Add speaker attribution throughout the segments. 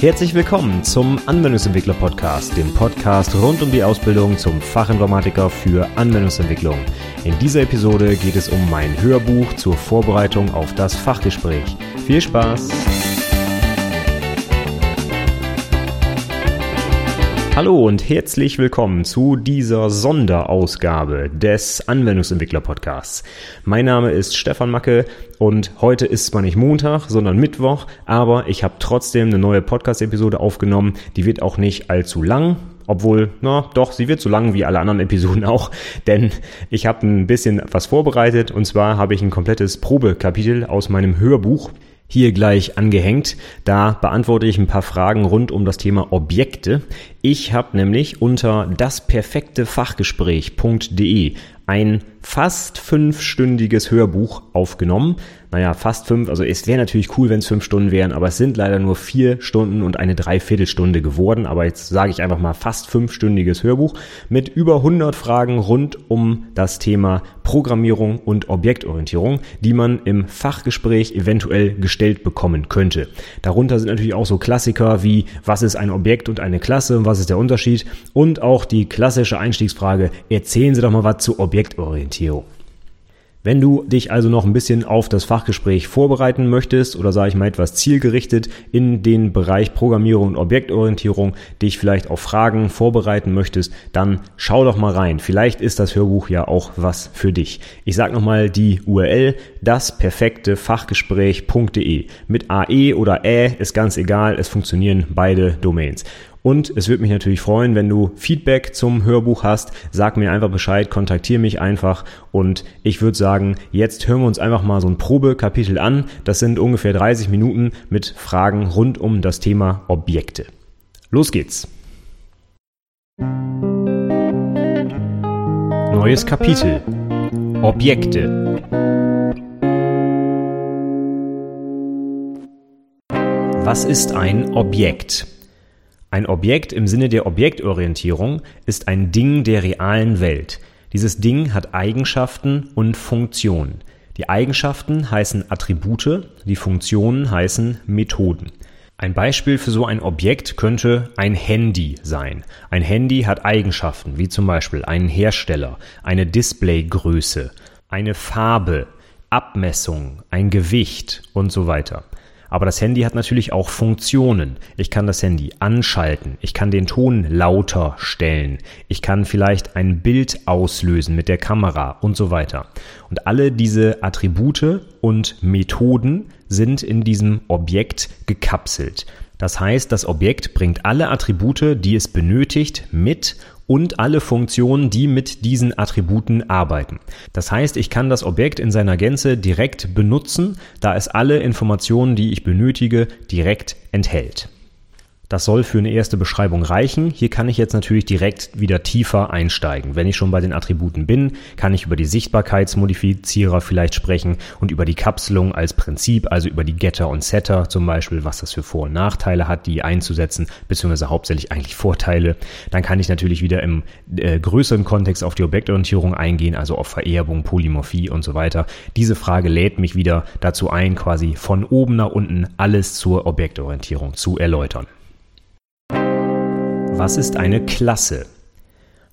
Speaker 1: Herzlich willkommen zum Anwendungsentwickler Podcast, dem Podcast rund um die Ausbildung zum Fachinformatiker für Anwendungsentwicklung. In dieser Episode geht es um mein Hörbuch zur Vorbereitung auf das Fachgespräch. Viel Spaß! Hallo und herzlich willkommen zu dieser Sonderausgabe des Anwendungsentwickler Podcasts. Mein Name ist Stefan Macke und heute ist zwar nicht Montag, sondern Mittwoch, aber ich habe trotzdem eine neue Podcast-Episode aufgenommen. Die wird auch nicht allzu lang, obwohl, na doch, sie wird so lang wie alle anderen Episoden auch, denn ich habe ein bisschen was vorbereitet und zwar habe ich ein komplettes Probekapitel aus meinem Hörbuch hier gleich angehängt. Da beantworte ich ein paar Fragen rund um das Thema Objekte. Ich habe nämlich unter dasperfektefachgespräch.de ein fast fünfstündiges Hörbuch aufgenommen. Naja, fast fünf, also es wäre natürlich cool, wenn es fünf Stunden wären, aber es sind leider nur vier Stunden und eine Dreiviertelstunde geworden. Aber jetzt sage ich einfach mal fast fünfstündiges Hörbuch mit über 100 Fragen rund um das Thema Programmierung und Objektorientierung, die man im Fachgespräch eventuell gestellt bekommen könnte. Darunter sind natürlich auch so Klassiker wie, was ist ein Objekt und eine Klasse, was ist der Unterschied und auch die klassische Einstiegsfrage, erzählen Sie doch mal was zu Objektorientierung. Wenn du dich also noch ein bisschen auf das Fachgespräch vorbereiten möchtest oder sage ich mal etwas zielgerichtet in den Bereich Programmierung und Objektorientierung dich vielleicht auf Fragen vorbereiten möchtest, dann schau doch mal rein. Vielleicht ist das Hörbuch ja auch was für dich. Ich sage nochmal die URL, das perfekte Fachgespräch.de. Mit AE oder Ä ist ganz egal, es funktionieren beide Domains. Und es würde mich natürlich freuen, wenn du Feedback zum Hörbuch hast. Sag mir einfach Bescheid, kontaktiere mich einfach. Und ich würde sagen, jetzt hören wir uns einfach mal so ein Probekapitel an. Das sind ungefähr 30 Minuten mit Fragen rund um das Thema Objekte. Los geht's. Neues Kapitel. Objekte. Was ist ein Objekt? Ein Objekt im Sinne der Objektorientierung ist ein Ding der realen Welt. Dieses Ding hat Eigenschaften und Funktionen. Die Eigenschaften heißen Attribute, die Funktionen heißen Methoden. Ein Beispiel für so ein Objekt könnte ein Handy sein. Ein Handy hat Eigenschaften, wie zum Beispiel einen Hersteller, eine Displaygröße, eine Farbe, Abmessung, ein Gewicht und so weiter. Aber das Handy hat natürlich auch Funktionen. Ich kann das Handy anschalten. Ich kann den Ton lauter stellen. Ich kann vielleicht ein Bild auslösen mit der Kamera und so weiter. Und alle diese Attribute und Methoden sind in diesem Objekt gekapselt. Das heißt, das Objekt bringt alle Attribute, die es benötigt, mit und alle Funktionen, die mit diesen Attributen arbeiten. Das heißt, ich kann das Objekt in seiner Gänze direkt benutzen, da es alle Informationen, die ich benötige, direkt enthält. Das soll für eine erste Beschreibung reichen. Hier kann ich jetzt natürlich direkt wieder tiefer einsteigen. Wenn ich schon bei den Attributen bin, kann ich über die Sichtbarkeitsmodifizierer vielleicht sprechen und über die Kapselung als Prinzip, also über die Getter und Setter zum Beispiel, was das für Vor- und Nachteile hat, die einzusetzen, beziehungsweise hauptsächlich eigentlich Vorteile. Dann kann ich natürlich wieder im äh, größeren Kontext auf die Objektorientierung eingehen, also auf Vererbung, Polymorphie und so weiter. Diese Frage lädt mich wieder dazu ein, quasi von oben nach unten alles zur Objektorientierung zu erläutern. Was ist eine Klasse?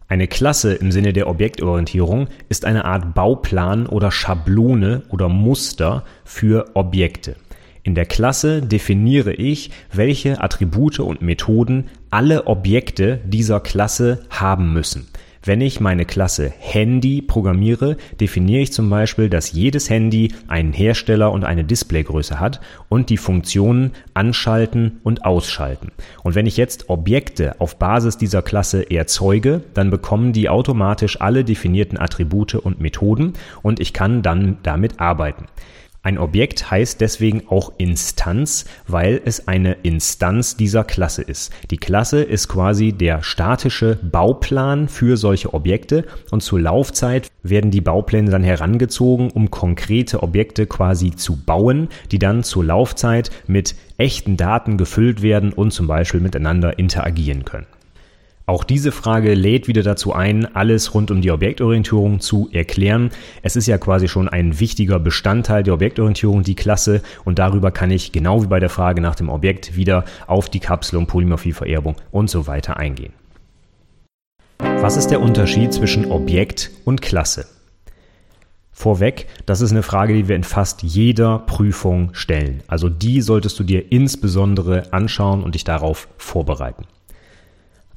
Speaker 1: Eine Klasse im Sinne der Objektorientierung ist eine Art Bauplan oder Schablone oder Muster für Objekte. In der Klasse definiere ich, welche Attribute und Methoden alle Objekte dieser Klasse haben müssen. Wenn ich meine Klasse Handy programmiere, definiere ich zum Beispiel, dass jedes Handy einen Hersteller und eine Displaygröße hat und die Funktionen anschalten und ausschalten. Und wenn ich jetzt Objekte auf Basis dieser Klasse erzeuge, dann bekommen die automatisch alle definierten Attribute und Methoden und ich kann dann damit arbeiten. Ein Objekt heißt deswegen auch Instanz, weil es eine Instanz dieser Klasse ist. Die Klasse ist quasi der statische Bauplan für solche Objekte und zur Laufzeit werden die Baupläne dann herangezogen, um konkrete Objekte quasi zu bauen, die dann zur Laufzeit mit echten Daten gefüllt werden und zum Beispiel miteinander interagieren können. Auch diese Frage lädt wieder dazu ein, alles rund um die Objektorientierung zu erklären. Es ist ja quasi schon ein wichtiger Bestandteil der Objektorientierung, die Klasse, und darüber kann ich genau wie bei der Frage nach dem Objekt wieder auf die Kapselung, Polymorphie, Vererbung und so weiter eingehen. Was ist der Unterschied zwischen Objekt und Klasse? Vorweg, das ist eine Frage, die wir in fast jeder Prüfung stellen. Also die solltest du dir insbesondere anschauen und dich darauf vorbereiten.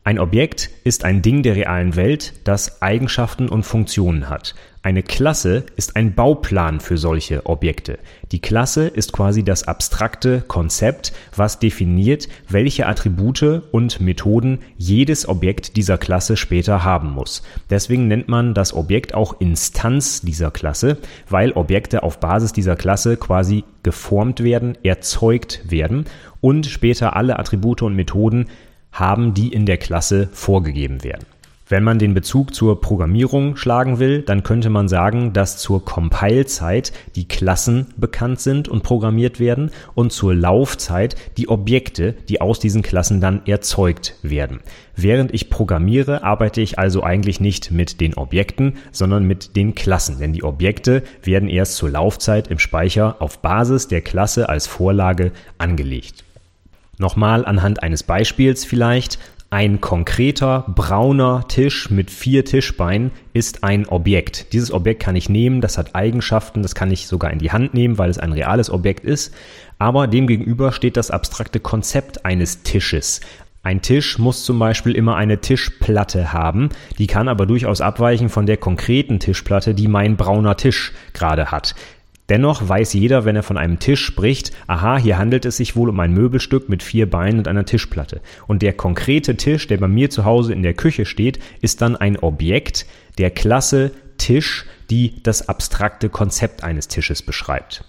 Speaker 1: Ein Objekt ist ein Ding der realen Welt, das Eigenschaften und Funktionen hat. Eine Klasse ist ein Bauplan für solche Objekte. Die Klasse ist quasi das abstrakte Konzept, was definiert, welche Attribute und Methoden jedes Objekt dieser Klasse später haben muss. Deswegen nennt man das Objekt auch Instanz dieser Klasse, weil Objekte auf Basis dieser Klasse quasi geformt werden, erzeugt werden und später alle Attribute und Methoden haben, die in der Klasse vorgegeben werden. Wenn man den Bezug zur Programmierung schlagen will, dann könnte man sagen, dass zur Compile-Zeit die Klassen bekannt sind und programmiert werden und zur Laufzeit die Objekte, die aus diesen Klassen dann erzeugt werden. Während ich programmiere, arbeite ich also eigentlich nicht mit den Objekten, sondern mit den Klassen, denn die Objekte werden erst zur Laufzeit im Speicher auf Basis der Klasse als Vorlage angelegt. Nochmal anhand eines Beispiels vielleicht. Ein konkreter brauner Tisch mit vier Tischbeinen ist ein Objekt. Dieses Objekt kann ich nehmen, das hat Eigenschaften, das kann ich sogar in die Hand nehmen, weil es ein reales Objekt ist. Aber demgegenüber steht das abstrakte Konzept eines Tisches. Ein Tisch muss zum Beispiel immer eine Tischplatte haben, die kann aber durchaus abweichen von der konkreten Tischplatte, die mein brauner Tisch gerade hat. Dennoch weiß jeder, wenn er von einem Tisch spricht, aha, hier handelt es sich wohl um ein Möbelstück mit vier Beinen und einer Tischplatte. Und der konkrete Tisch, der bei mir zu Hause in der Küche steht, ist dann ein Objekt der Klasse Tisch, die das abstrakte Konzept eines Tisches beschreibt.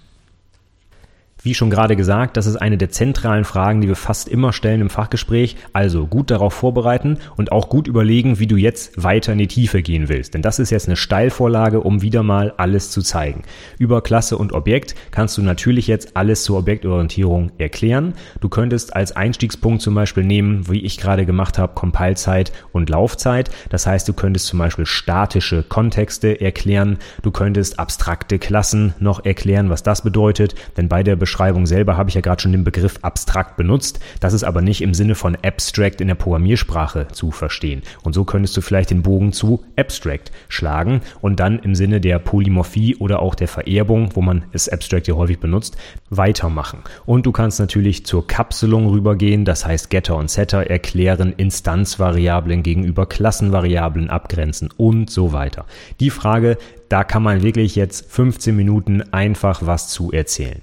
Speaker 1: Wie schon gerade gesagt, das ist eine der zentralen Fragen, die wir fast immer stellen im Fachgespräch. Also gut darauf vorbereiten und auch gut überlegen, wie du jetzt weiter in die Tiefe gehen willst. Denn das ist jetzt eine Steilvorlage, um wieder mal alles zu zeigen. Über Klasse und Objekt kannst du natürlich jetzt alles zur Objektorientierung erklären. Du könntest als Einstiegspunkt zum Beispiel nehmen, wie ich gerade gemacht habe, Compilezeit und Laufzeit. Das heißt, du könntest zum Beispiel statische Kontexte erklären. Du könntest abstrakte Klassen noch erklären, was das bedeutet. Denn bei der Beschreibung selber habe ich ja gerade schon den Begriff abstrakt benutzt. Das ist aber nicht im Sinne von abstract in der Programmiersprache zu verstehen. Und so könntest du vielleicht den Bogen zu abstract schlagen und dann im Sinne der Polymorphie oder auch der Vererbung, wo man es abstract ja häufig benutzt, weitermachen. Und du kannst natürlich zur Kapselung rübergehen, das heißt Getter und Setter erklären, Instanzvariablen gegenüber Klassenvariablen abgrenzen und so weiter. Die Frage, da kann man wirklich jetzt 15 Minuten einfach was zu erzählen.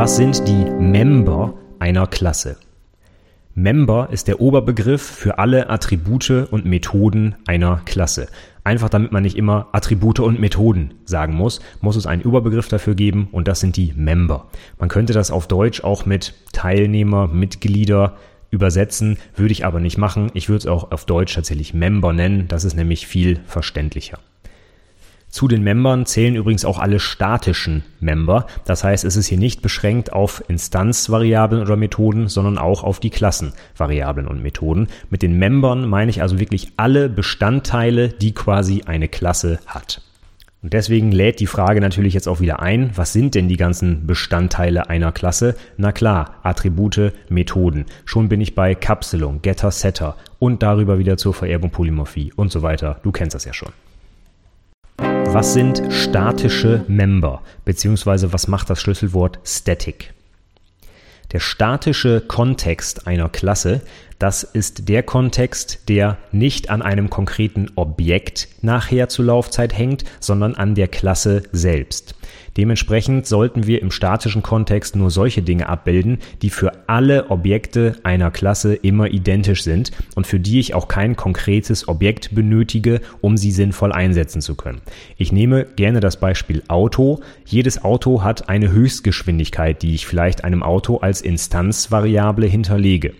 Speaker 1: Was sind die Member einer Klasse? Member ist der Oberbegriff für alle Attribute und Methoden einer Klasse. Einfach damit man nicht immer Attribute und Methoden sagen muss, muss es einen Überbegriff dafür geben und das sind die Member. Man könnte das auf Deutsch auch mit Teilnehmer, Mitglieder übersetzen, würde ich aber nicht machen. Ich würde es auch auf Deutsch tatsächlich Member nennen, das ist nämlich viel verständlicher. Zu den Membern zählen übrigens auch alle statischen Member. Das heißt, es ist hier nicht beschränkt auf Instanzvariablen oder Methoden, sondern auch auf die Klassenvariablen und Methoden. Mit den Membern meine ich also wirklich alle Bestandteile, die quasi eine Klasse hat. Und deswegen lädt die Frage natürlich jetzt auch wieder ein, was sind denn die ganzen Bestandteile einer Klasse? Na klar, Attribute, Methoden. Schon bin ich bei Kapselung, Getter, Setter und darüber wieder zur Vererbung Polymorphie und so weiter. Du kennst das ja schon. Was sind statische Member? Beziehungsweise was macht das Schlüsselwort Static? Der statische Kontext einer Klasse, das ist der Kontext, der nicht an einem konkreten Objekt nachher zur Laufzeit hängt, sondern an der Klasse selbst. Dementsprechend sollten wir im statischen Kontext nur solche Dinge abbilden, die für alle Objekte einer Klasse immer identisch sind und für die ich auch kein konkretes Objekt benötige, um sie sinnvoll einsetzen zu können. Ich nehme gerne das Beispiel Auto. Jedes Auto hat eine Höchstgeschwindigkeit, die ich vielleicht einem Auto als Instanzvariable hinterlege.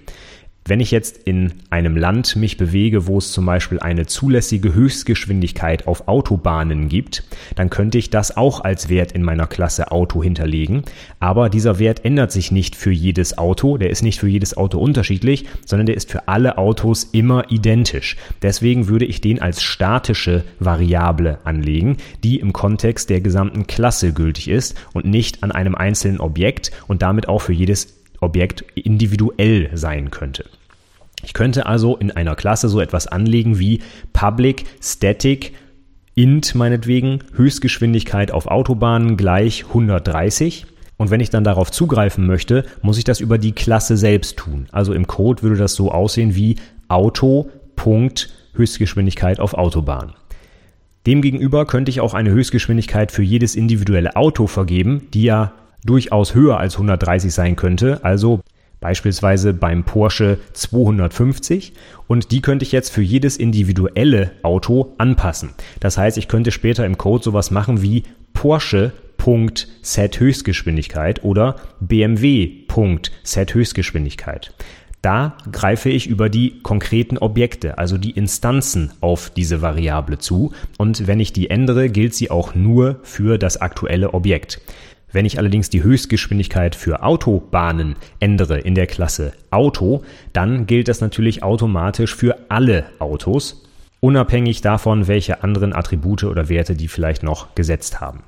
Speaker 1: Wenn ich jetzt in einem Land mich bewege, wo es zum Beispiel eine zulässige Höchstgeschwindigkeit auf Autobahnen gibt, dann könnte ich das auch als Wert in meiner Klasse Auto hinterlegen. Aber dieser Wert ändert sich nicht für jedes Auto, der ist nicht für jedes Auto unterschiedlich, sondern der ist für alle Autos immer identisch. Deswegen würde ich den als statische Variable anlegen, die im Kontext der gesamten Klasse gültig ist und nicht an einem einzelnen Objekt und damit auch für jedes Objekt individuell sein könnte. Ich könnte also in einer Klasse so etwas anlegen wie Public Static int meinetwegen Höchstgeschwindigkeit auf Autobahnen gleich 130. Und wenn ich dann darauf zugreifen möchte, muss ich das über die Klasse selbst tun. Also im Code würde das so aussehen wie Auto. Höchstgeschwindigkeit auf Autobahn. Demgegenüber könnte ich auch eine Höchstgeschwindigkeit für jedes individuelle Auto vergeben, die ja durchaus höher als 130 sein könnte. Also beispielsweise beim Porsche 250 und die könnte ich jetzt für jedes individuelle Auto anpassen. Das heißt, ich könnte später im Code sowas machen wie Porsche Set Höchstgeschwindigkeit oder BMW Set Höchstgeschwindigkeit. Da greife ich über die konkreten Objekte, also die Instanzen auf diese Variable zu und wenn ich die ändere, gilt sie auch nur für das aktuelle Objekt. Wenn ich allerdings die Höchstgeschwindigkeit für Autobahnen ändere in der Klasse Auto, dann gilt das natürlich automatisch für alle Autos, unabhängig davon, welche anderen Attribute oder Werte die vielleicht noch gesetzt haben.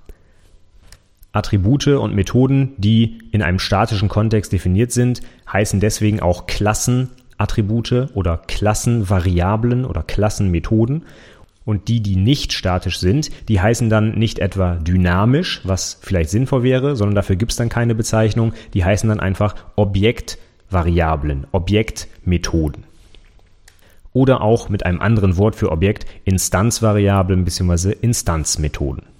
Speaker 1: Attribute und Methoden, die in einem statischen Kontext definiert sind, heißen deswegen auch Klassenattribute oder Klassenvariablen oder Klassenmethoden und die, die nicht statisch sind, die heißen dann nicht etwa dynamisch, was vielleicht sinnvoll wäre, sondern dafür gibt es dann keine Bezeichnung. Die heißen dann einfach Objektvariablen, Objektmethoden. Oder auch mit einem anderen Wort für Objekt Instanzvariablen bzw. Instanzmethoden.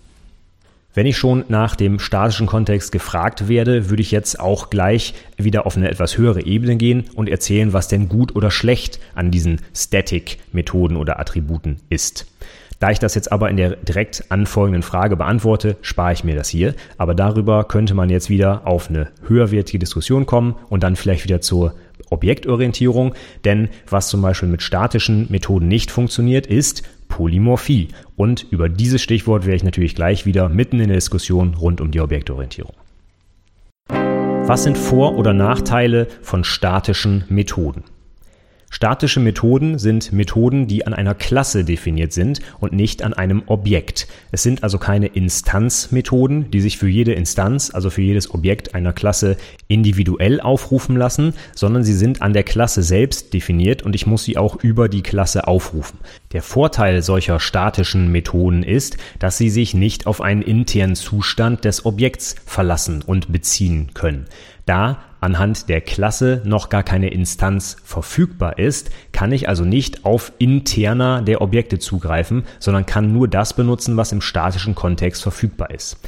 Speaker 1: Wenn ich schon nach dem statischen Kontext gefragt werde, würde ich jetzt auch gleich wieder auf eine etwas höhere Ebene gehen und erzählen, was denn gut oder schlecht an diesen Static-Methoden oder Attributen ist. Da ich das jetzt aber in der direkt anfolgenden Frage beantworte, spare ich mir das hier. Aber darüber könnte man jetzt wieder auf eine höherwertige Diskussion kommen und dann vielleicht wieder zur Objektorientierung. Denn was zum Beispiel mit statischen Methoden nicht funktioniert, ist Polymorphie. Und über dieses Stichwort wäre ich natürlich gleich wieder mitten in der Diskussion rund um die Objektorientierung. Was sind Vor- oder Nachteile von statischen Methoden? Statische Methoden sind Methoden, die an einer Klasse definiert sind und nicht an einem Objekt. Es sind also keine Instanzmethoden, die sich für jede Instanz, also für jedes Objekt einer Klasse individuell aufrufen lassen, sondern sie sind an der Klasse selbst definiert und ich muss sie auch über die Klasse aufrufen. Der Vorteil solcher statischen Methoden ist, dass sie sich nicht auf einen internen Zustand des Objekts verlassen und beziehen können. Da anhand der Klasse noch gar keine Instanz verfügbar ist, kann ich also nicht auf interner der Objekte zugreifen, sondern kann nur das benutzen, was im statischen Kontext verfügbar ist.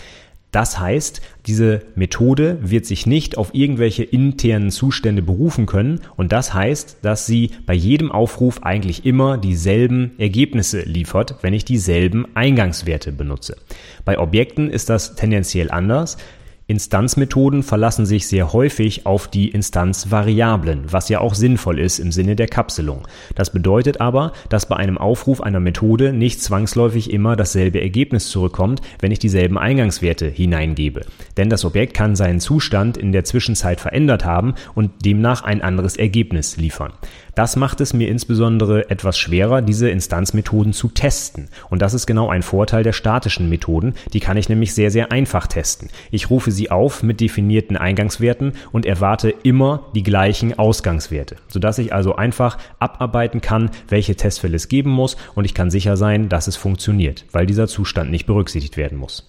Speaker 1: Das heißt, diese Methode wird sich nicht auf irgendwelche internen Zustände berufen können und das heißt, dass sie bei jedem Aufruf eigentlich immer dieselben Ergebnisse liefert, wenn ich dieselben Eingangswerte benutze. Bei Objekten ist das tendenziell anders. Instanzmethoden verlassen sich sehr häufig auf die Instanzvariablen, was ja auch sinnvoll ist im Sinne der Kapselung. Das bedeutet aber, dass bei einem Aufruf einer Methode nicht zwangsläufig immer dasselbe Ergebnis zurückkommt, wenn ich dieselben Eingangswerte hineingebe. Denn das Objekt kann seinen Zustand in der Zwischenzeit verändert haben und demnach ein anderes Ergebnis liefern. Das macht es mir insbesondere etwas schwerer, diese Instanzmethoden zu testen. Und das ist genau ein Vorteil der statischen Methoden. Die kann ich nämlich sehr, sehr einfach testen. Ich rufe sie auf mit definierten Eingangswerten und erwarte immer die gleichen Ausgangswerte, sodass ich also einfach abarbeiten kann, welche Testfälle es geben muss und ich kann sicher sein, dass es funktioniert, weil dieser Zustand nicht berücksichtigt werden muss.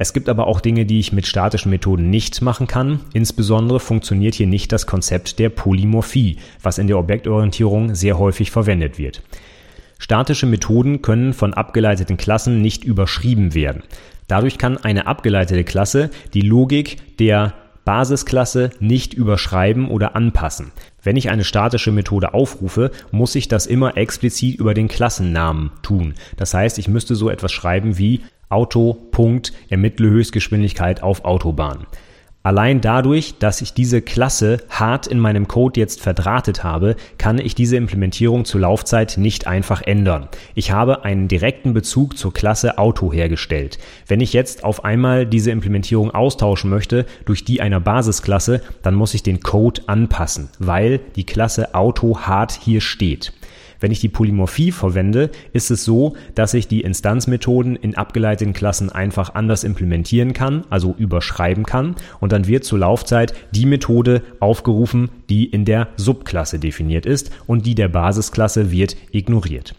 Speaker 1: Es gibt aber auch Dinge, die ich mit statischen Methoden nicht machen kann. Insbesondere funktioniert hier nicht das Konzept der Polymorphie, was in der Objektorientierung sehr häufig verwendet wird. Statische Methoden können von abgeleiteten Klassen nicht überschrieben werden. Dadurch kann eine abgeleitete Klasse die Logik der Basisklasse nicht überschreiben oder anpassen. Wenn ich eine statische Methode aufrufe, muss ich das immer explizit über den Klassennamen tun. Das heißt, ich müsste so etwas schreiben wie Auto, Punkt, ermittle Höchstgeschwindigkeit auf Autobahn. Allein dadurch, dass ich diese Klasse hart in meinem Code jetzt verdrahtet habe, kann ich diese Implementierung zur Laufzeit nicht einfach ändern. Ich habe einen direkten Bezug zur Klasse Auto hergestellt. Wenn ich jetzt auf einmal diese Implementierung austauschen möchte durch die einer Basisklasse, dann muss ich den Code anpassen, weil die Klasse Auto hart hier steht. Wenn ich die Polymorphie verwende, ist es so, dass ich die Instanzmethoden in abgeleiteten Klassen einfach anders implementieren kann, also überschreiben kann und dann wird zur Laufzeit die Methode aufgerufen, die in der Subklasse definiert ist und die der Basisklasse wird ignoriert.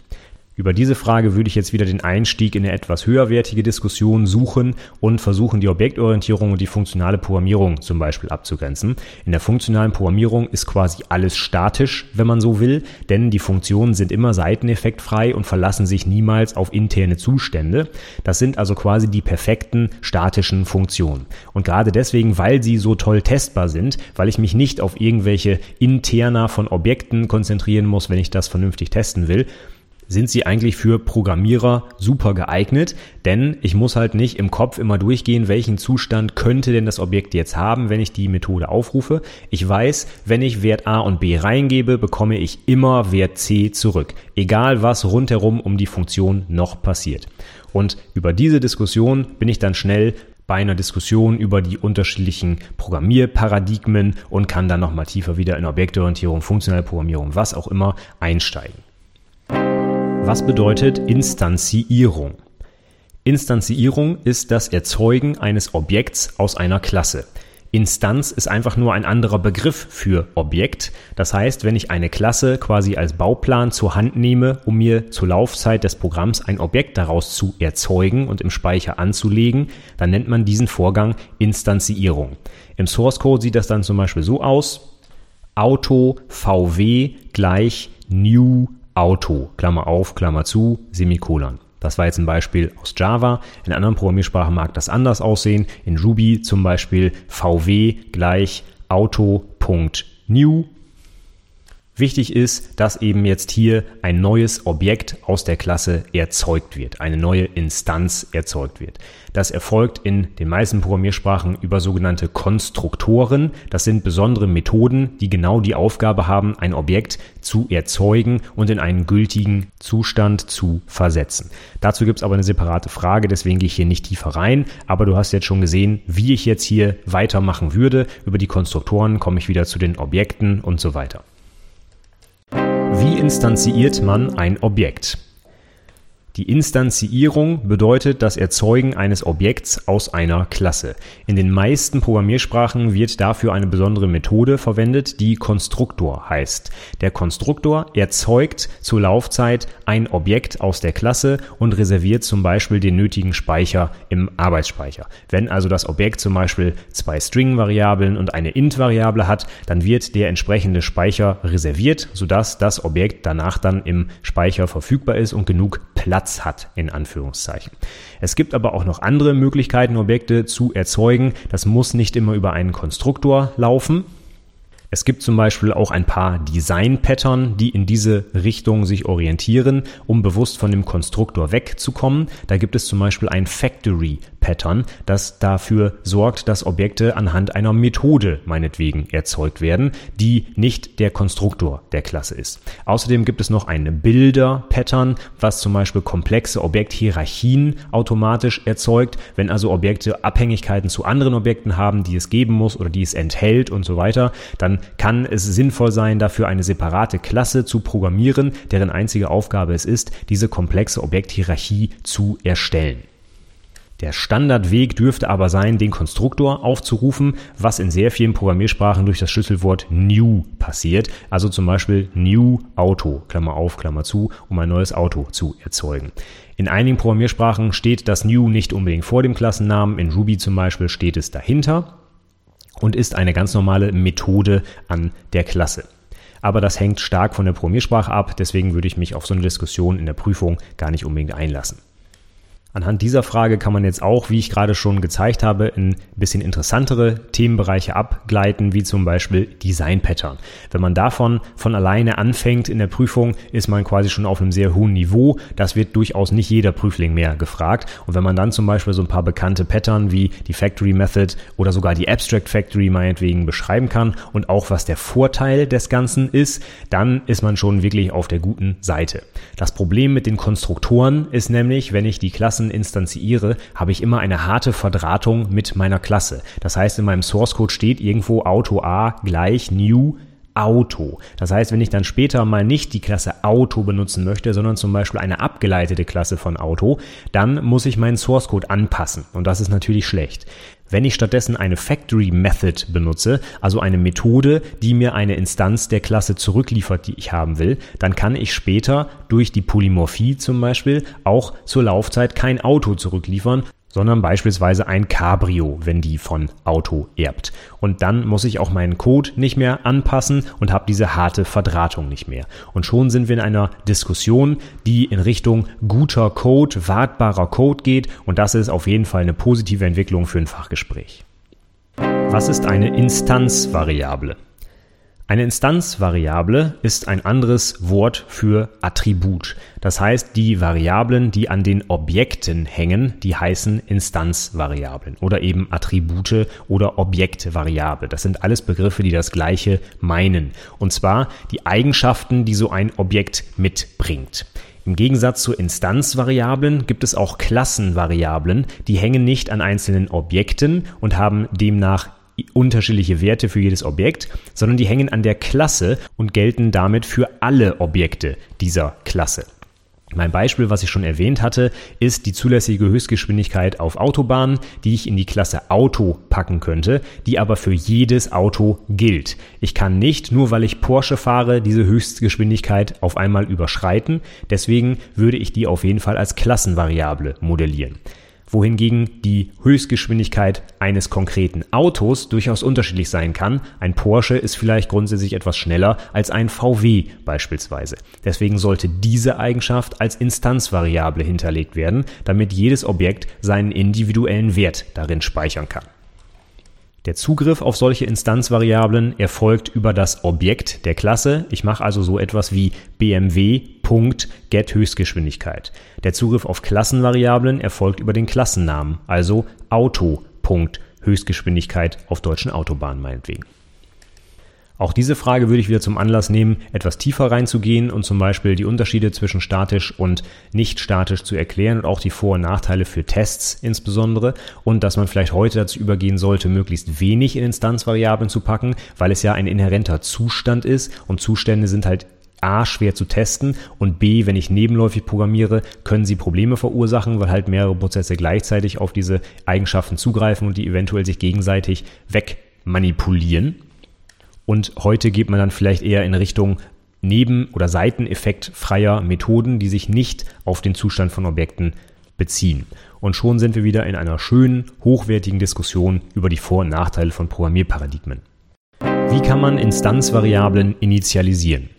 Speaker 1: Über diese Frage würde ich jetzt wieder den Einstieg in eine etwas höherwertige Diskussion suchen und versuchen, die Objektorientierung und die funktionale Programmierung zum Beispiel abzugrenzen. In der funktionalen Programmierung ist quasi alles statisch, wenn man so will, denn die Funktionen sind immer seiteneffektfrei und verlassen sich niemals auf interne Zustände. Das sind also quasi die perfekten statischen Funktionen. Und gerade deswegen, weil sie so toll testbar sind, weil ich mich nicht auf irgendwelche interner von Objekten konzentrieren muss, wenn ich das vernünftig testen will, sind sie eigentlich für Programmierer super geeignet, denn ich muss halt nicht im Kopf immer durchgehen, welchen Zustand könnte denn das Objekt jetzt haben, wenn ich die Methode aufrufe. Ich weiß, wenn ich Wert A und B reingebe, bekomme ich immer Wert C zurück, egal was rundherum um die Funktion noch passiert. Und über diese Diskussion bin ich dann schnell bei einer Diskussion über die unterschiedlichen Programmierparadigmen und kann dann nochmal tiefer wieder in Objektorientierung, funktionelle Programmierung, was auch immer einsteigen. Was bedeutet Instanzierung? Instanzierung ist das Erzeugen eines Objekts aus einer Klasse. Instanz ist einfach nur ein anderer Begriff für Objekt. Das heißt, wenn ich eine Klasse quasi als Bauplan zur Hand nehme, um mir zur Laufzeit des Programms ein Objekt daraus zu erzeugen und im Speicher anzulegen, dann nennt man diesen Vorgang Instanzierung. Im Source Code sieht das dann zum Beispiel so aus. Auto VW gleich new Auto, Klammer auf, Klammer zu, Semikolon. Das war jetzt ein Beispiel aus Java. In anderen Programmiersprachen mag das anders aussehen. In Ruby zum Beispiel VW gleich Auto.new Wichtig ist, dass eben jetzt hier ein neues Objekt aus der Klasse erzeugt wird, eine neue Instanz erzeugt wird. Das erfolgt in den meisten Programmiersprachen über sogenannte Konstruktoren. Das sind besondere Methoden, die genau die Aufgabe haben, ein Objekt zu erzeugen und in einen gültigen Zustand zu versetzen. Dazu gibt es aber eine separate Frage, deswegen gehe ich hier nicht tiefer rein. Aber du hast jetzt schon gesehen, wie ich jetzt hier weitermachen würde. Über die Konstruktoren komme ich wieder zu den Objekten und so weiter. Wie instanziert man ein Objekt? Die Instanzierung bedeutet das Erzeugen eines Objekts aus einer Klasse. In den meisten Programmiersprachen wird dafür eine besondere Methode verwendet, die Konstruktor heißt. Der Konstruktor erzeugt zur Laufzeit ein Objekt aus der Klasse und reserviert zum Beispiel den nötigen Speicher im Arbeitsspeicher. Wenn also das Objekt zum Beispiel zwei String-Variablen und eine int-Variable hat, dann wird der entsprechende Speicher reserviert, sodass das Objekt danach dann im Speicher verfügbar ist und genug Platz Platz hat, in Anführungszeichen. Es gibt aber auch noch andere Möglichkeiten, Objekte zu erzeugen. Das muss nicht immer über einen Konstruktor laufen. Es gibt zum Beispiel auch ein paar Design-Pattern, die in diese Richtung sich orientieren, um bewusst von dem Konstruktor wegzukommen. Da gibt es zum Beispiel ein Factory Pattern, das dafür sorgt, dass Objekte anhand einer Methode meinetwegen erzeugt werden, die nicht der Konstruktor der Klasse ist. Außerdem gibt es noch ein Bilder-Pattern, was zum Beispiel komplexe Objekthierarchien automatisch erzeugt. Wenn also Objekte Abhängigkeiten zu anderen Objekten haben, die es geben muss oder die es enthält und so weiter, dann kann es sinnvoll sein, dafür eine separate Klasse zu programmieren, deren einzige Aufgabe es ist, diese komplexe Objekthierarchie zu erstellen. Der Standardweg dürfte aber sein, den Konstruktor aufzurufen, was in sehr vielen Programmiersprachen durch das Schlüsselwort new passiert. Also zum Beispiel new Auto, Klammer auf, Klammer zu, um ein neues Auto zu erzeugen. In einigen Programmiersprachen steht das new nicht unbedingt vor dem Klassennamen. In Ruby zum Beispiel steht es dahinter und ist eine ganz normale Methode an der Klasse. Aber das hängt stark von der Programmiersprache ab, deswegen würde ich mich auf so eine Diskussion in der Prüfung gar nicht unbedingt einlassen. Anhand dieser Frage kann man jetzt auch, wie ich gerade schon gezeigt habe, in bisschen interessantere Themenbereiche abgleiten, wie zum Beispiel Design Pattern. Wenn man davon von alleine anfängt in der Prüfung, ist man quasi schon auf einem sehr hohen Niveau. Das wird durchaus nicht jeder Prüfling mehr gefragt. Und wenn man dann zum Beispiel so ein paar bekannte Pattern wie die Factory Method oder sogar die Abstract Factory meinetwegen beschreiben kann und auch was der Vorteil des Ganzen ist, dann ist man schon wirklich auf der guten Seite. Das Problem mit den Konstruktoren ist nämlich, wenn ich die Klasse Klassen instanziere, habe ich immer eine harte Verdrahtung mit meiner Klasse. Das heißt, in meinem Source Code steht irgendwo Auto A gleich new Auto. Das heißt, wenn ich dann später mal nicht die Klasse Auto benutzen möchte, sondern zum Beispiel eine abgeleitete Klasse von Auto, dann muss ich meinen Source Code anpassen. Und das ist natürlich schlecht. Wenn ich stattdessen eine Factory Method benutze, also eine Methode, die mir eine Instanz der Klasse zurückliefert, die ich haben will, dann kann ich später durch die Polymorphie zum Beispiel auch zur Laufzeit kein Auto zurückliefern, sondern beispielsweise ein Cabrio, wenn die von Auto erbt. Und dann muss ich auch meinen Code nicht mehr anpassen und habe diese harte Verdrahtung nicht mehr. Und schon sind wir in einer Diskussion, die in Richtung guter Code, wartbarer Code geht. Und das ist auf jeden Fall eine positive Entwicklung für ein Fachgespräch. Was ist eine Instanzvariable? Eine Instanzvariable ist ein anderes Wort für Attribut. Das heißt, die Variablen, die an den Objekten hängen, die heißen Instanzvariablen oder eben Attribute oder Objektvariable. Das sind alles Begriffe, die das gleiche meinen. Und zwar die Eigenschaften, die so ein Objekt mitbringt. Im Gegensatz zu Instanzvariablen gibt es auch Klassenvariablen, die hängen nicht an einzelnen Objekten und haben demnach unterschiedliche Werte für jedes Objekt, sondern die hängen an der Klasse und gelten damit für alle Objekte dieser Klasse. Mein Beispiel, was ich schon erwähnt hatte, ist die zulässige Höchstgeschwindigkeit auf Autobahnen, die ich in die Klasse Auto packen könnte, die aber für jedes Auto gilt. Ich kann nicht, nur weil ich Porsche fahre, diese Höchstgeschwindigkeit auf einmal überschreiten. Deswegen würde ich die auf jeden Fall als Klassenvariable modellieren wohingegen die Höchstgeschwindigkeit eines konkreten Autos durchaus unterschiedlich sein kann. Ein Porsche ist vielleicht grundsätzlich etwas schneller als ein VW beispielsweise. Deswegen sollte diese Eigenschaft als Instanzvariable hinterlegt werden, damit jedes Objekt seinen individuellen Wert darin speichern kann. Der Zugriff auf solche Instanzvariablen erfolgt über das Objekt der Klasse. Ich mache also so etwas wie BMW.getHöchstgeschwindigkeit. Der Zugriff auf Klassenvariablen erfolgt über den Klassennamen, also Auto.Höchstgeschwindigkeit auf deutschen Autobahnen meinetwegen. Auch diese Frage würde ich wieder zum Anlass nehmen, etwas tiefer reinzugehen und zum Beispiel die Unterschiede zwischen statisch und nicht statisch zu erklären und auch die Vor- und Nachteile für Tests insbesondere und dass man vielleicht heute dazu übergehen sollte, möglichst wenig in Instanzvariablen zu packen, weil es ja ein inhärenter Zustand ist und Zustände sind halt A, schwer zu testen und B, wenn ich nebenläufig programmiere, können sie Probleme verursachen, weil halt mehrere Prozesse gleichzeitig auf diese Eigenschaften zugreifen und die eventuell sich gegenseitig wegmanipulieren. Und heute geht man dann vielleicht eher in Richtung Neben- oder Seiteneffekt freier Methoden, die sich nicht auf den Zustand von Objekten beziehen. Und schon sind wir wieder in einer schönen, hochwertigen Diskussion über die Vor- und Nachteile von Programmierparadigmen. Wie kann man Instanzvariablen initialisieren?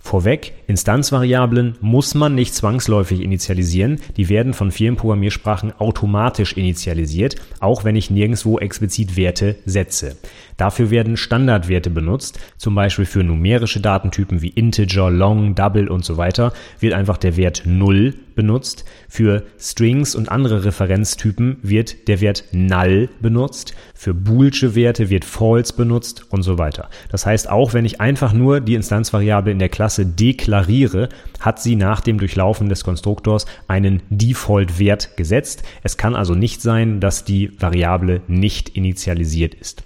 Speaker 1: Vorweg, Instanzvariablen muss man nicht zwangsläufig initialisieren, die werden von vielen Programmiersprachen automatisch initialisiert, auch wenn ich nirgendwo explizit Werte setze. Dafür werden Standardwerte benutzt, zum Beispiel für numerische Datentypen wie Integer, Long, Double und so weiter wird einfach der Wert 0 benutzt. Für Strings und andere Referenztypen wird der Wert null benutzt. Für boolsche Werte wird false benutzt und so weiter. Das heißt, auch wenn ich einfach nur die Instanzvariable in der Klasse deklariere, hat sie nach dem Durchlaufen des Konstruktors einen Default-Wert gesetzt. Es kann also nicht sein, dass die Variable nicht initialisiert ist.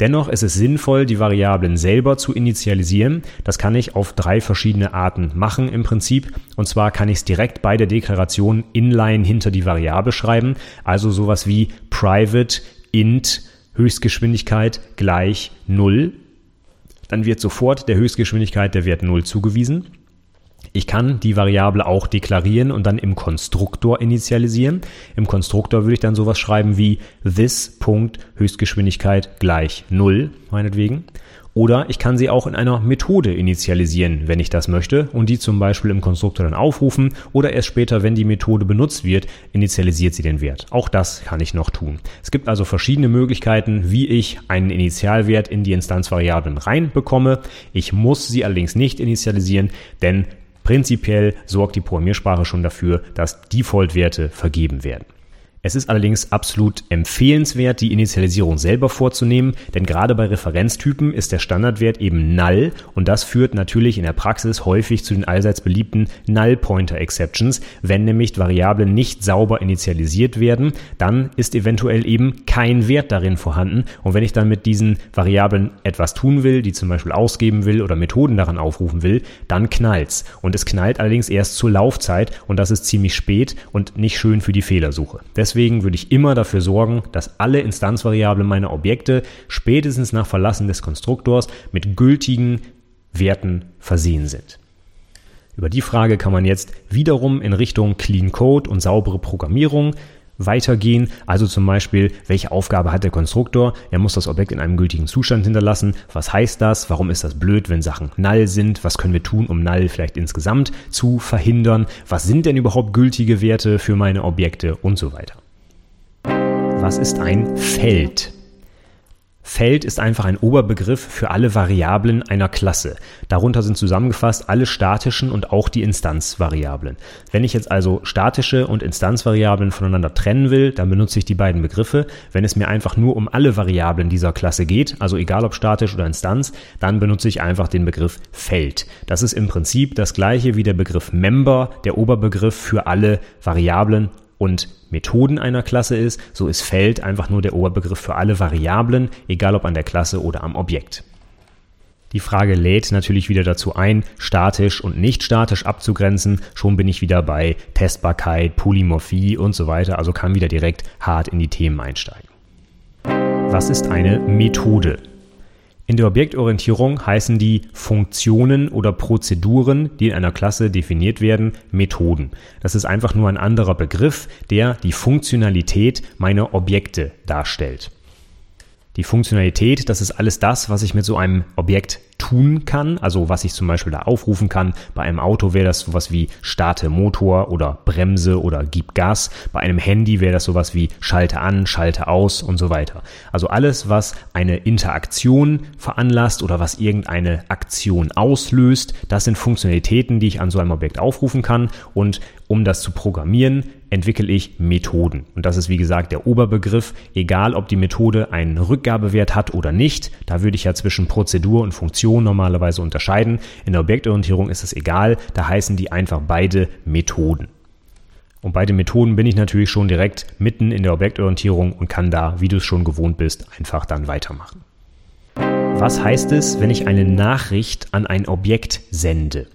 Speaker 1: Dennoch ist es sinnvoll, die Variablen selber zu initialisieren. Das kann ich auf drei verschiedene Arten machen im Prinzip. Und zwar kann ich es direkt bei der Deklaration inline hinter die Variable schreiben. Also sowas wie private int Höchstgeschwindigkeit gleich 0. Dann wird sofort der Höchstgeschwindigkeit der Wert 0 zugewiesen. Ich kann die Variable auch deklarieren und dann im Konstruktor initialisieren. Im Konstruktor würde ich dann sowas schreiben wie this. Höchstgeschwindigkeit gleich 0, meinetwegen. Oder ich kann sie auch in einer Methode initialisieren, wenn ich das möchte, und die zum Beispiel im Konstruktor dann aufrufen oder erst später, wenn die Methode benutzt wird, initialisiert sie den Wert. Auch das kann ich noch tun. Es gibt also verschiedene Möglichkeiten, wie ich einen Initialwert in die Instanzvariablen reinbekomme. Ich muss sie allerdings nicht initialisieren, denn prinzipiell sorgt die Programmiersprache schon dafür, dass Default-Werte vergeben werden. Es ist allerdings absolut empfehlenswert, die Initialisierung selber vorzunehmen, denn gerade bei Referenztypen ist der Standardwert eben null und das führt natürlich in der Praxis häufig zu den allseits beliebten Null-Pointer-Exceptions. Wenn nämlich Variablen nicht sauber initialisiert werden, dann ist eventuell eben kein Wert darin vorhanden und wenn ich dann mit diesen Variablen etwas tun will, die zum Beispiel ausgeben will oder Methoden daran aufrufen will, dann knallt's. Und es knallt allerdings erst zur Laufzeit und das ist ziemlich spät und nicht schön für die Fehlersuche. Deswegen Deswegen würde ich immer dafür sorgen, dass alle Instanzvariablen meiner Objekte spätestens nach Verlassen des Konstruktors mit gültigen Werten versehen sind. Über die Frage kann man jetzt wiederum in Richtung Clean Code und saubere Programmierung weitergehen. Also zum Beispiel, welche Aufgabe hat der Konstruktor? Er muss das Objekt in einem gültigen Zustand hinterlassen. Was heißt das? Warum ist das blöd, wenn Sachen null sind? Was können wir tun, um null vielleicht insgesamt zu verhindern? Was sind denn überhaupt gültige Werte für meine Objekte und so weiter? Was ist ein Feld? Feld ist einfach ein Oberbegriff für alle Variablen einer Klasse. Darunter sind zusammengefasst alle statischen und auch die Instanzvariablen. Wenn ich jetzt also statische und Instanzvariablen voneinander trennen will, dann benutze ich die beiden Begriffe. Wenn es mir einfach nur um alle Variablen dieser Klasse geht, also egal ob statisch oder Instanz, dann benutze ich einfach den Begriff Feld. Das ist im Prinzip das gleiche wie der Begriff Member, der Oberbegriff für alle Variablen und Methoden einer Klasse ist, so ist Feld einfach nur der Oberbegriff für alle Variablen, egal ob an der Klasse oder am Objekt. Die Frage lädt natürlich wieder dazu ein, statisch und nicht statisch abzugrenzen. Schon bin ich wieder bei Testbarkeit, Polymorphie und so weiter, also kann wieder direkt hart in die Themen einsteigen. Was ist eine Methode? In der Objektorientierung heißen die Funktionen oder Prozeduren, die in einer Klasse definiert werden, Methoden. Das ist einfach nur ein anderer Begriff, der die Funktionalität meiner Objekte darstellt. Die Funktionalität, das ist alles das, was ich mit so einem Objekt tun kann, also was ich zum Beispiel da aufrufen kann. Bei einem Auto wäre das sowas wie starte Motor oder Bremse oder gib Gas. Bei einem Handy wäre das sowas wie schalte an, schalte aus und so weiter. Also alles, was eine Interaktion veranlasst oder was irgendeine Aktion auslöst, das sind Funktionalitäten, die ich an so einem Objekt aufrufen kann und um das zu programmieren, entwickle ich Methoden. Und das ist wie gesagt der Oberbegriff, egal ob die Methode einen Rückgabewert hat oder nicht. Da würde ich ja zwischen Prozedur und Funktion normalerweise unterscheiden. In der Objektorientierung ist es egal, da heißen die einfach beide Methoden. Und bei den Methoden bin ich natürlich schon direkt mitten in der Objektorientierung und kann da, wie du es schon gewohnt bist, einfach dann weitermachen. Was heißt es, wenn ich eine Nachricht an ein Objekt sende?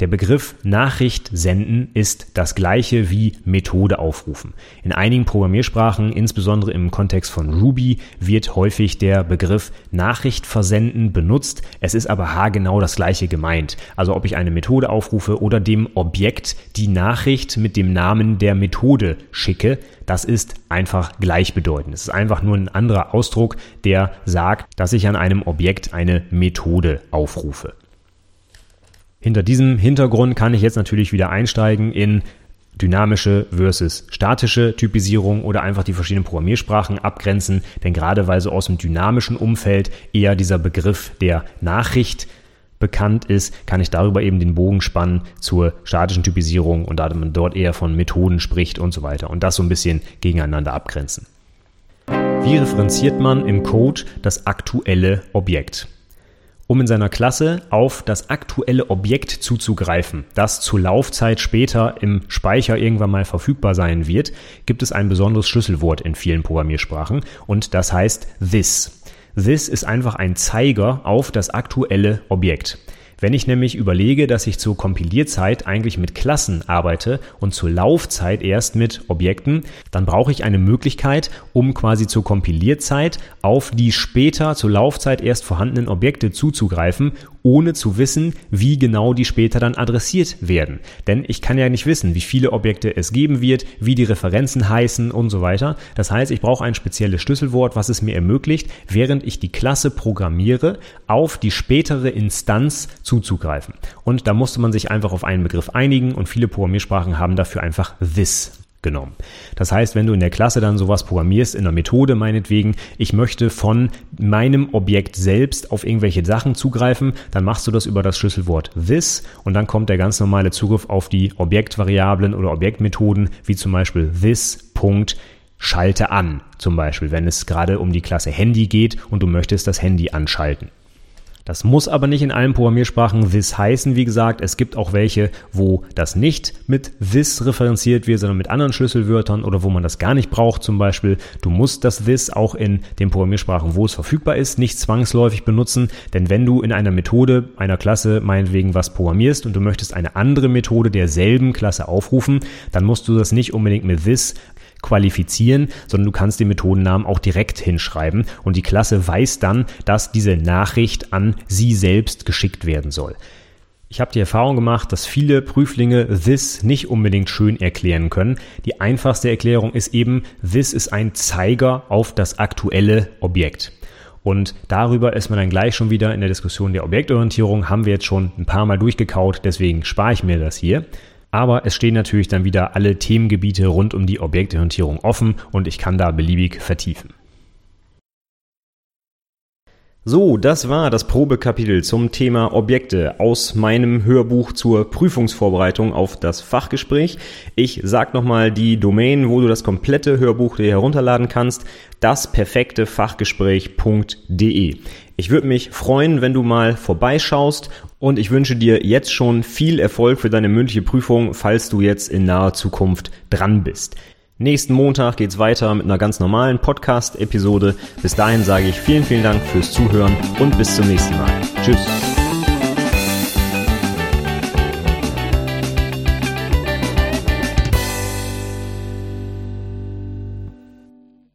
Speaker 1: Der Begriff Nachricht senden ist das gleiche wie Methode aufrufen. In einigen Programmiersprachen, insbesondere im Kontext von Ruby, wird häufig der Begriff Nachricht versenden benutzt. Es ist aber haargenau das gleiche gemeint. Also ob ich eine Methode aufrufe oder dem Objekt die Nachricht mit dem Namen der Methode schicke, das ist einfach gleichbedeutend. Es ist einfach nur ein anderer Ausdruck, der sagt, dass ich an einem Objekt eine Methode aufrufe. Hinter diesem Hintergrund kann ich jetzt natürlich wieder einsteigen in dynamische versus statische Typisierung oder einfach die verschiedenen Programmiersprachen abgrenzen, denn gerade weil so aus dem dynamischen Umfeld eher dieser Begriff der Nachricht bekannt ist, kann ich darüber eben den Bogen spannen zur statischen Typisierung und da man dort eher von Methoden spricht und so weiter und das so ein bisschen gegeneinander abgrenzen. Wie referenziert man im Code das aktuelle Objekt? Um in seiner Klasse auf das aktuelle Objekt zuzugreifen, das zur Laufzeit später im Speicher irgendwann mal verfügbar sein wird, gibt es ein besonderes Schlüsselwort in vielen Programmiersprachen und das heißt this. This ist einfach ein Zeiger auf das aktuelle Objekt. Wenn ich nämlich überlege, dass ich zur Kompilierzeit eigentlich mit Klassen arbeite und zur Laufzeit erst mit Objekten, dann brauche ich eine Möglichkeit, um quasi zur Kompilierzeit auf die später zur Laufzeit erst vorhandenen Objekte zuzugreifen, ohne zu wissen, wie genau die später dann adressiert werden. Denn ich kann ja nicht wissen, wie viele Objekte es geben wird, wie die Referenzen heißen und so weiter. Das heißt, ich brauche ein spezielles Schlüsselwort, was es mir ermöglicht, während ich die Klasse programmiere, auf die spätere Instanz zuzugreifen. Und da musste man sich einfach auf einen Begriff einigen und viele Programmiersprachen haben dafür einfach this genommen. Das heißt, wenn du in der Klasse dann sowas programmierst, in der Methode meinetwegen, ich möchte von meinem Objekt selbst auf irgendwelche Sachen zugreifen, dann machst du das über das Schlüsselwort this und dann kommt der ganz normale Zugriff auf die Objektvariablen oder Objektmethoden, wie zum Beispiel this. Schalte an, zum Beispiel, wenn es gerade um die Klasse Handy geht und du möchtest das Handy anschalten. Das muss aber nicht in allen Programmiersprachen this heißen, wie gesagt. Es gibt auch welche, wo das nicht mit this referenziert wird, sondern mit anderen Schlüsselwörtern oder wo man das gar nicht braucht. Zum Beispiel, du musst das this auch in den Programmiersprachen, wo es verfügbar ist, nicht zwangsläufig benutzen. Denn wenn du in einer Methode einer Klasse meinetwegen was programmierst und du möchtest eine andere Methode derselben Klasse aufrufen, dann musst du das nicht unbedingt mit this qualifizieren, sondern du kannst den Methodennamen auch direkt hinschreiben und die Klasse weiß dann, dass diese Nachricht an sie selbst geschickt werden soll. Ich habe die Erfahrung gemacht, dass viele Prüflinge this nicht unbedingt schön erklären können. Die einfachste Erklärung ist eben, this ist ein Zeiger auf das aktuelle Objekt. Und darüber ist man dann gleich schon wieder in der Diskussion der Objektorientierung, haben wir jetzt schon ein paar Mal durchgekaut, deswegen spare ich mir das hier. Aber es stehen natürlich dann wieder alle Themengebiete rund um die Objektorientierung offen und ich kann da beliebig vertiefen. So, das war das Probekapitel zum Thema Objekte aus meinem Hörbuch zur Prüfungsvorbereitung auf das Fachgespräch. Ich sag nochmal die Domain, wo du das komplette Hörbuch dir herunterladen kannst, dasperfektefachgespräch.de. Ich würde mich freuen, wenn du mal vorbeischaust und ich wünsche dir jetzt schon viel Erfolg für deine mündliche Prüfung, falls du jetzt in naher Zukunft dran bist. Nächsten Montag geht's weiter mit einer ganz normalen Podcast-Episode. Bis dahin sage ich vielen, vielen Dank fürs Zuhören und bis zum nächsten Mal. Tschüss.